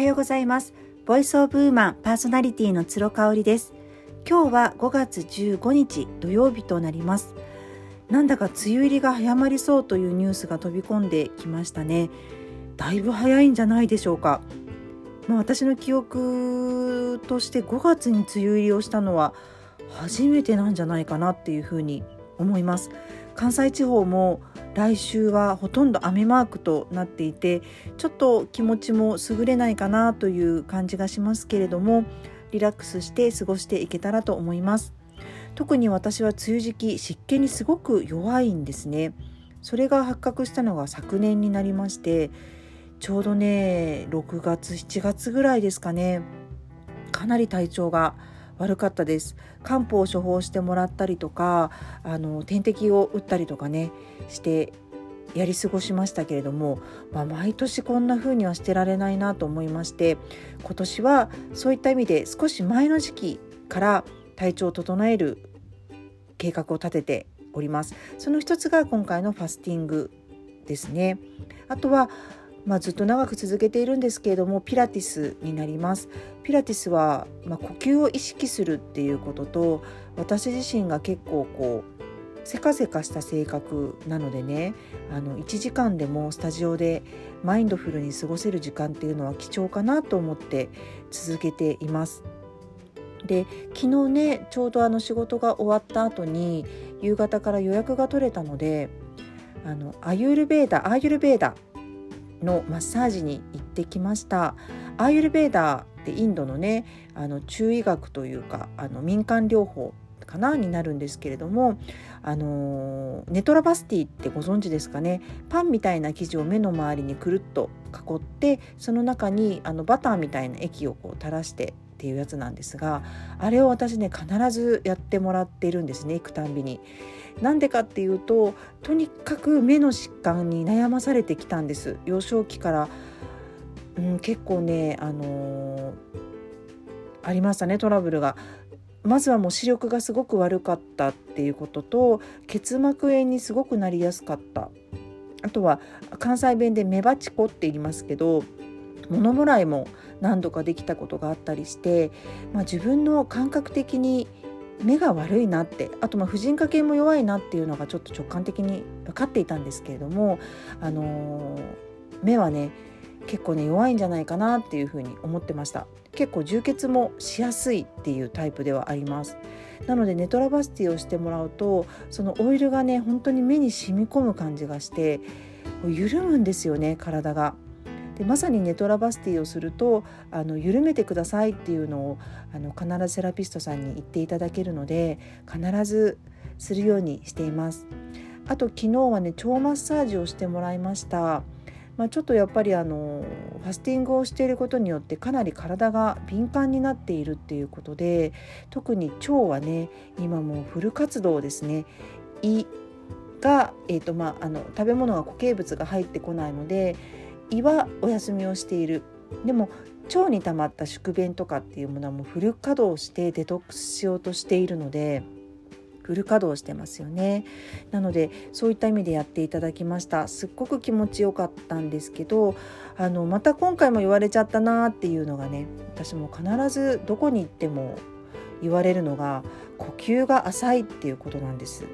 はようございます。ボイスオブウーマンパーソナリティの鶴香織です。今日は5月15日土曜日となります。なんだか梅雨入りが早まりそうというニュースが飛び込んできましたね。だいぶ早いんじゃないでしょうか。まあ、私の記憶として5月に梅雨入りをしたのは初めてなんじゃないかなっていうふうに思います。関西地方も来週はほとんど雨マークとなっていてちょっと気持ちも優れないかなという感じがしますけれどもリラックスして過ごしていけたらと思います。特に私は梅雨時期湿気にすごく弱いんですね。それが発覚したのが昨年になりましてちょうどね6月7月ぐらいですかね。かなり体調が悪かったです。漢方を処方してもらったりとかあの点滴を打ったりとかねしてやり過ごしましたけれども、まあ、毎年こんな風にはしてられないなと思いまして今年はそういった意味で少し前の時期から体調を整える計画を立てております。その一つが今回のファスティングですね。あとはまあ、ずっと長く続けているんですけれどもピラティスになりますピラティスは、まあ、呼吸を意識するっていうことと私自身が結構こうせかせかした性格なのでねあの1時間でもスタジオでマインドフルに過ごせる時間っていうのは貴重かなと思って続けています。で昨日ねちょうどあの仕事が終わった後に夕方から予約が取れたのであのアユルベーダアーユルベーダのマッサージに行ってきました。アーユルベーダーってインドのねあの中医学というかあの民間療法かなになるんですけれどもあのネトラバスティってご存知ですかね？パンみたいな生地を目の周りにくるっと囲ってその中にあのバターみたいな液をこう垂らしてっていうやつなんですがあれを私ね必ずやってもらっているんですね行くたんびに。なんでかっていうととにかく目の疾患に悩まされてきたんです幼少期から、うん、結構ねあのー、ありましたねトラブルが。まずはもう視力がすごく悪かったっていうことと結膜炎にすごくなりやすかったあとは関西弁でメバチコって言いますけど物もらいも何度かできたことがあったりして、まあ、自分の感覚的に目が悪いなってあとまあ婦人科系も弱いなっていうのがちょっと直感的に分かっていたんですけれども、あのー、目はね結構ね弱いんじゃないかなっていうふうに思ってました結構充血もしやすいっていうタイプではありますなのでネトラバスティをしてもらうとそのオイルがね本当に目に染み込む感じがして緩むんですよね体が。でまさにネトラバスティをするとあの緩めてくださいっていうのをあの必ずセラピストさんに言っていただけるので必ずするようにしています。あと昨日はね腸マッサージをしてもらいました。まあ、ちょっとやっぱりあのファスティングをしていることによってかなり体が敏感になっているっていうことで特に腸はね今もうフル活動ですね胃が、えーとまあ、あの食べ物が固形物が入ってこないので胃はお休みをしている。でも腸に溜まった宿便とかっていうものはもうフル稼働してデトックスしようとしているのでフル稼働してますよね。なのでそういった意味でやっていただきました。すっごく気持ちよかったんですけどあのまた今回も言われちゃったなっていうのがね私も必ずどこに行っても言われるのが呼吸が浅いっていうことなんです。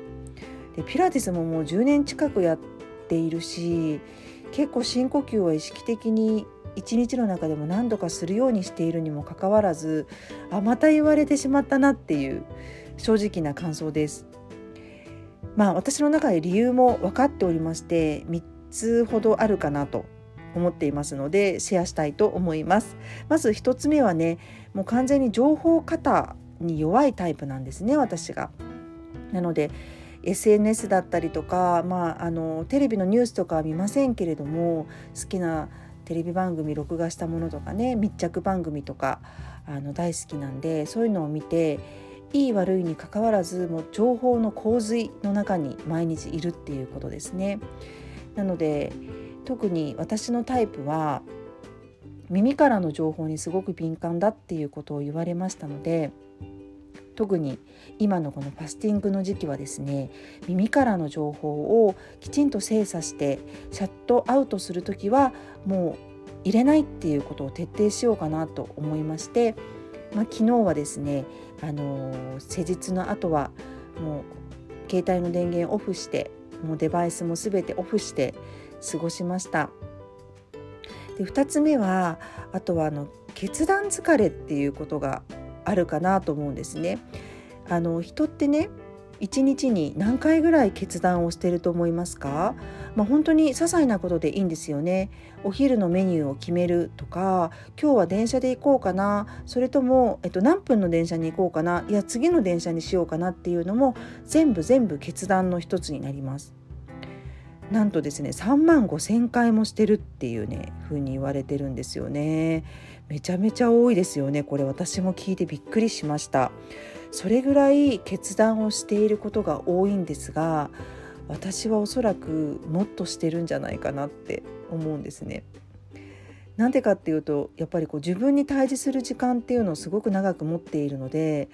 でピラティスももう10年近くやっているし結構深呼吸は意識的に一日の中でも何度かするようにしているにもかかわらずあまた言われてしまったなっていう正直な感想です。まあ私の中で理由も分かっておりまして3つほどあるかなと思っていますのでシェアしたいと思います。まず1つ目はねもう完全に情報過多に弱いタイプなんですね私が。なので SNS だったりとか、まあ、あのテレビのニュースとかは見ませんけれども好きなテレビ番組録画したものとかね密着番組とかあの大好きなんでそういうのを見ていい悪いにかかわらずもう情報の洪水の中に毎日いるっていうことですね。なので特に私のタイプは耳からの情報にすごく敏感だっていうことを言われましたので特に今のこのファスティングの時期はですね耳からの情報をきちんと精査してシャットアウトする時はもう入れないっていうことを徹底しようかなと思いまして、まあ、昨日はですね、あの施術の後はもう携帯の電源オフしてもうデバイスも全てオフして過ごしました。で2つ目はあとはあの決断疲れっていうことがあるかなと思うんですね。あの人ってね1日に何回ぐらい決断をしていると思いますか、まあ、本当に些細なことでいいんですよね。お昼のメニューを決めるとか今日は電車で行こうかなそれとも、えっと、何分の電車に行こうかないや次の電車にしようかなっていうのも全部全部決断の一つになります。なんとですね3万5千回もしてるっていうね風に言われてるんですよね。めちゃめちゃ多いですよね。これ私も聞いてびっくりしました。それぐらい決断をしていることが多いんですが私はおそらくもっとしてるんじゃないかなって思うんですね。なんでかっていうとやっぱりこう自分に対峙する時間っていうのをすごく長く持っているので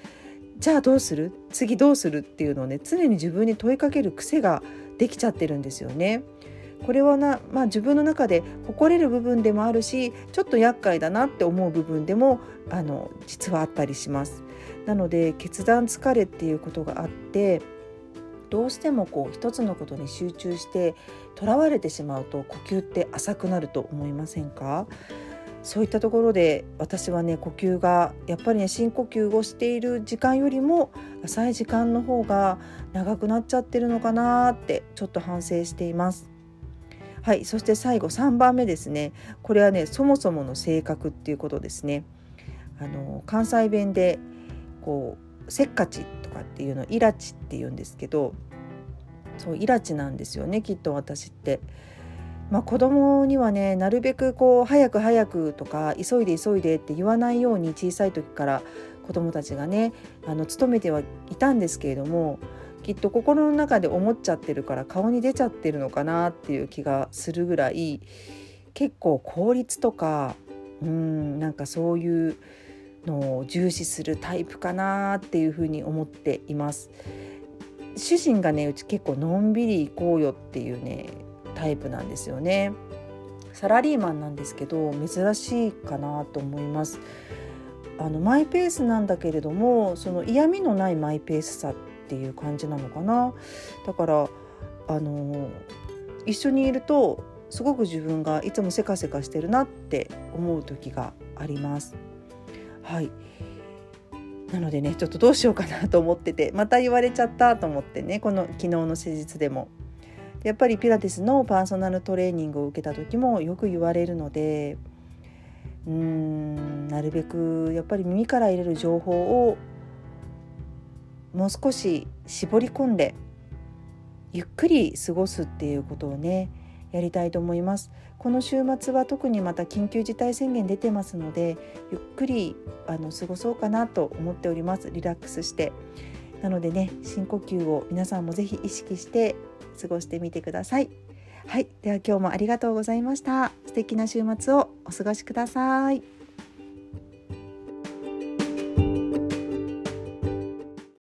じゃあどうする？次どうする？っていうのをね常に自分に問いかける癖ができちゃってるんですよね。これはな、まあ、自分の中で誇れる部分でもあるしちょっと厄介だなって思う部分でもあの実はあったりします。なので決断疲れっていうことがあってどうしてもこう一つのことに集中してとらわれてしまうと呼吸って浅くなると思いませんか？そういったところで私はね呼吸がやっぱりね深呼吸をしている時間よりも浅い時間の方が長くなっちゃってるのかなってちょっと反省しています。はい、そして最後3番目ですねこれはねそもそもの性格っていうことですね。あの関西弁でこうせっかちとかっていうのイラチって言うんですけどそうイラチなんですよねきっと私って。まあ、子供にはねなるべくこう早く早くとか急いで急いでって言わないように小さい時から子供たちがねあの勤めてはいたんですけれどもきっと心の中で思っちゃってるから顔に出ちゃってるのかなっていう気がするぐらい結構効率とかうんなんかそういうのを重視するタイプかなっていうふうに思っています。主人がねうち結構のんびり行こうよっていうねタイプなんですよね。サラリーマンなんですけど珍しいかなと思います。あのマイペースなんだけれどもその嫌味のないマイペースさっていう感じなのかな。だからあの一緒にいるとすごく自分がいつもせかせかしてるなって思う時があります。はいなのでねちょっとどうしようかなと思っててまた言われちゃったと思ってねこの昨日の施術でも。やっぱりピラティスのパーソナルトレーニングを受けた時もよく言われるのでうーんなるべくやっぱり耳から入れる情報をもう少し絞り込んでゆっくり過ごすっていうことをねやりたいと思います。この週末は特にまた緊急事態宣言出てますのでゆっくりあの過ごそうかなと思っております。リラックスして。なのでね深呼吸を皆さんもぜひ意識して過ごしてみてください。はいでは今日もありがとうございました。素敵な週末をお過ごしください。